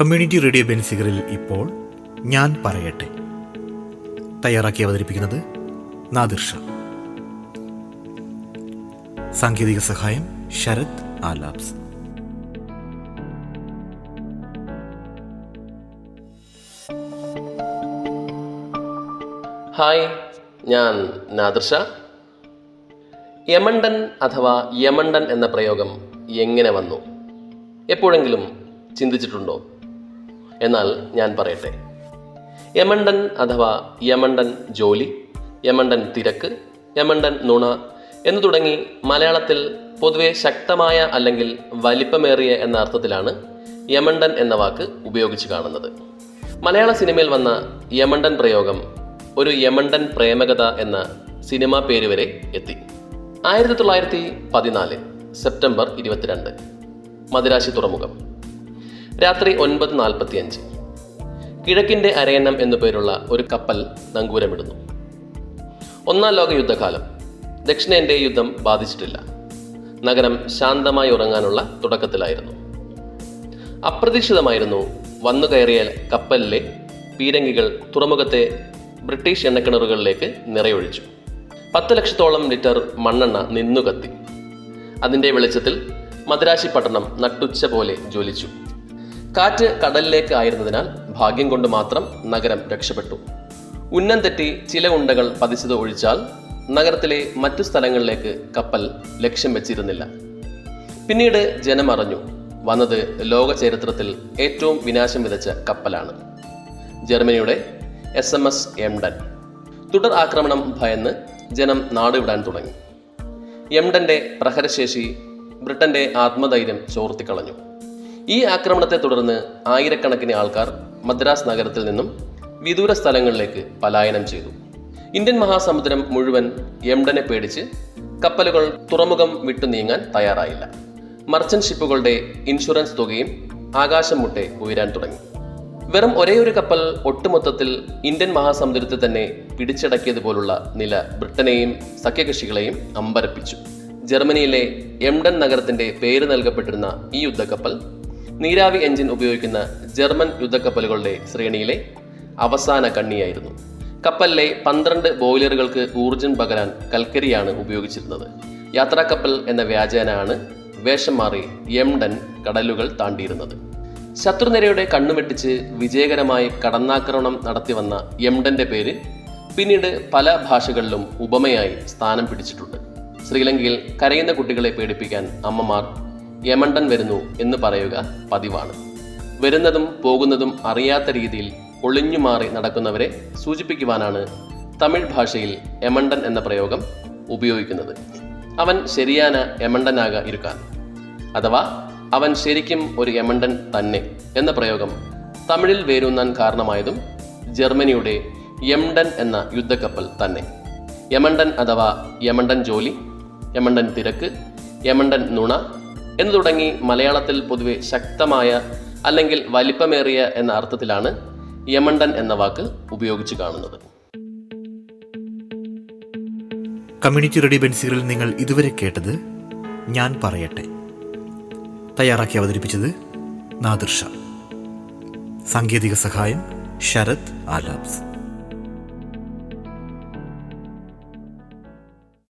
Community radio ബെൻസിഗറിൽ ഇപ്പോൾ ഞാൻ പറയട്ടെ. തയ്യാറാക്കി അവതരിപ്പിക്കുന്നത് നാദിർ ഷാ. സാങ്കേതിക സഹായം ശരത് ആലാബ്സ്. ഹായ് ഞാൻ നാദിർഷ യമണ്ടൻ അഥവാ യമണ്ടൻ എന്ന പ്രയോഗം എങ്ങനെ വന്നു? എപ്പോഴെങ്കിലും ചിന്തിച്ചിട്ടുണ്ടോ? എന്നാൽ ഞാൻ പറയട്ടെ. യമണ്ടൻ അഥവാ യമണ്ടൻ ജോലി യമണ്ടൻ തിരക്ക് യമണ്ടൻ നുണ എന്നു തുടങ്ങി മലയാളത്തിൽ പൊതുവെ ശക്തമായ അല്ലെങ്കിൽ വലിപ്പമേറിയ എന്ന അർത്ഥത്തിലാണ് യമണ്ടൻ എന്ന വാക്ക് ഉപയോഗിച്ച് കാണുന്നത്. മലയാള സിനിമയിൽ വന്ന യമണ്ടൻ പ്രയോഗം ഒരു യമണ്ടൻ പ്രേമകഥ എന്ന സിനിമാ പേര് വരെ എത്തി. ആയിരത്തി തൊള്ളായിരത്തി പതിനാല് സെപ്റ്റംബർ ഇരുപത്തിരണ്ട്. മദിരാശി തുറമുഖം. രാത്രി ഒൻപത് നാൽപ്പത്തി അഞ്ച് കിഴക്കിന്റെ അരയന്നം എന്നു പേരുള്ള ഒരു കപ്പൽ നങ്കൂരമിടുന്നു. ഒന്നാം ലോക യുദ്ധകാലം. ദക്ഷിണേന്ത്യയെ യുദ്ധം ബാധിച്ചിട്ടില്ല. നഗരം ശാന്തമായി ഉറങ്ങാനുള്ള തുടക്കത്തിലായിരുന്നു. അപ്രതീക്ഷിതമായിരുന്നു വന്നു കയറിയ കപ്പലിലെ പീരങ്കികൾ തുറമുഖത്തെ ബ്രിട്ടീഷ് എണ്ണക്കിണറുകളിലേക്ക് നിറയൊഴിച്ചു. പത്ത് ലക്ഷത്തോളം ലിറ്റർ മണ്ണെണ്ണ നിന്നു കത്തി അതിന്റെ വെളിച്ചത്തിൽ മദ്രാശി പട്ടണം നട്ടുച്ച പോലെ ജ്വലിച്ചു. കാറ്റ് കടലിലേക്ക് ആയിരുന്നതിനാൽ ഭാഗ്യം കൊണ്ട് മാത്രം നഗരം രക്ഷപ്പെട്ടു. ഉന്നം തെറ്റി ചില ഉണ്ടകൾ പതിച്ചത് ഒഴിച്ചാൽ നഗരത്തിലെ മറ്റു സ്ഥലങ്ങളിലേക്ക് കപ്പൽ ലക്ഷ്യം വെച്ചിരുന്നില്ല. പിന്നീട് ജനം അറിഞ്ഞു വന്നത് ലോക ചരിത്രത്തിൽ ഏറ്റവും വിനാശം വിതച്ച കപ്പലാണ്. ജർമ്മനിയുടെ എസ് എം എസ് എംഡൻ. തുടർ ആക്രമണം ഭയന്ന് ജനം നാടുവിടാൻ തുടങ്ങി. എംഡന്റെ പ്രഹരശേഷി ബ്രിട്ടന്റെ ആത്മധൈര്യം ചോർത്തിക്കളഞ്ഞു. ഈ ആക്രമണത്തെ തുടർന്ന് ആയിരക്കണക്കിന് ആൾക്കാർ മദ്രാസ് നഗരത്തിൽ നിന്നും വിദൂര സ്ഥലങ്ങളിലേക്ക് പലായനം ചെയ്തു. ഇന്ത്യൻ മഹാസമുദ്രം മുഴുവൻ എംഡനെ പേടിച്ച് കപ്പലുകൾ തുറമുഖം വിട്ടു നീങ്ങാൻ തയ്യാറായില്ല. മർച്ചന്റ് ഷിപ്പുകളുടെ ഇൻഷുറൻസ് തുകയും ആകാശം മുട്ടെ ഉയരാൻ തുടങ്ങി. വെറും ഒരേ ഒരു കപ്പൽ ഒട്ടുമൊത്തത്തിൽ ഇന്ത്യൻ മഹാസമുദ്രത്തെ തന്നെ പിടിച്ചടക്കിയതുപോലുള്ള നില ബ്രിട്ടനെയും സഖ്യകക്ഷികളെയും അമ്പരപ്പിച്ചു. ജർമ്മനിയിലെ എംഡൻ നഗരത്തിന്റെ പേര് നൽകപ്പെട്ടിരുന്ന ഈ യുദ്ധക്കപ്പൽ നീരാവി എഞ്ചിൻ ഉപയോഗിക്കുന്ന ജർമ്മൻ യുദ്ധക്കപ്പലുകളുടെ ശ്രേണിയിലെ അവസാന കണ്ണിയായിരുന്നു. കപ്പലിലെ പന്ത്രണ്ട് ബോയിലറുകൾക്ക് ഊർജം പകരാൻ കൽക്കരിയാണ് ഉപയോഗിച്ചിരുന്നത്. യാത്രാക്കപ്പൽ എന്ന വ്യാജേനാണ് വേഷം മാറി എംഡൻ കടലുകൾ താണ്ടിയിരുന്നത്. ശത്രുനിരയുടെ കണ്ണുമെട്ടിച്ച് വിജയകരമായി കടന്നാക്രമണം നടത്തി വന്ന പേര് പിന്നീട് പല ഭാഷകളിലും ഉപമയായി സ്ഥാനം പിടിച്ചിട്ടുണ്ട്. ശ്രീലങ്കയിൽ കരയുന്ന കുട്ടികളെ പേടിപ്പിക്കാൻ അമ്മമാർ യമണ്ടൻ വരുന്നു എന്ന് പറയുക പതിവാണ്. വരുന്നതും പോകുന്നതും അറിയാത്ത രീതിയിൽ ഒളിഞ്ഞു മാറി നടക്കുന്നവരെ സൂചിപ്പിക്കുവാനാണ് തമിഴ് ഭാഷയിൽ യമണ്ടൻ എന്ന പ്രയോഗം ഉപയോഗിക്കുന്നത്. അവൻ ശരിയാന യമണ്ടനാക ഇരുക്കാൻ. അഥവാ അവൻ ശരിക്കും ഒരു യമണ്ടൻ തന്നെ എന്ന പ്രയോഗം തമിഴിൽ വേരൂന്നാൻ കാരണമായതും ജർമ്മനിയുടെ യമണ്ടൻ എന്ന യുദ്ധക്കപ്പൽ തന്നെ. യമണ്ടൻ അഥവാ യമണ്ടൻ ജോലി യമണ്ടൻ തിരക്ക് യമണ്ടൻ നുണ എന്ന് തുടങ്ങി മലയാളത്തിൽ പൊതുവെ ശക്തമായ അല്ലെങ്കിൽ വലിപ്പമേറിയ എന്ന അർത്ഥത്തിലാണ് യമണ്ടൻ എന്ന വാക്ക് ഉപയോഗിച്ചു കാണുന്നത്. കമ്മ്യൂണിറ്റി റെഡി ബെൻസികളിൽ നിങ്ങൾ ഇതുവരെ കേട്ടത് ഞാൻ പറയട്ടെ. തയ്യാറാക്കി അവതരിപ്പിച്ചത് നാദർഷ. സാങ്കേതിക സഹായം ശരത് ആലാബ്സ്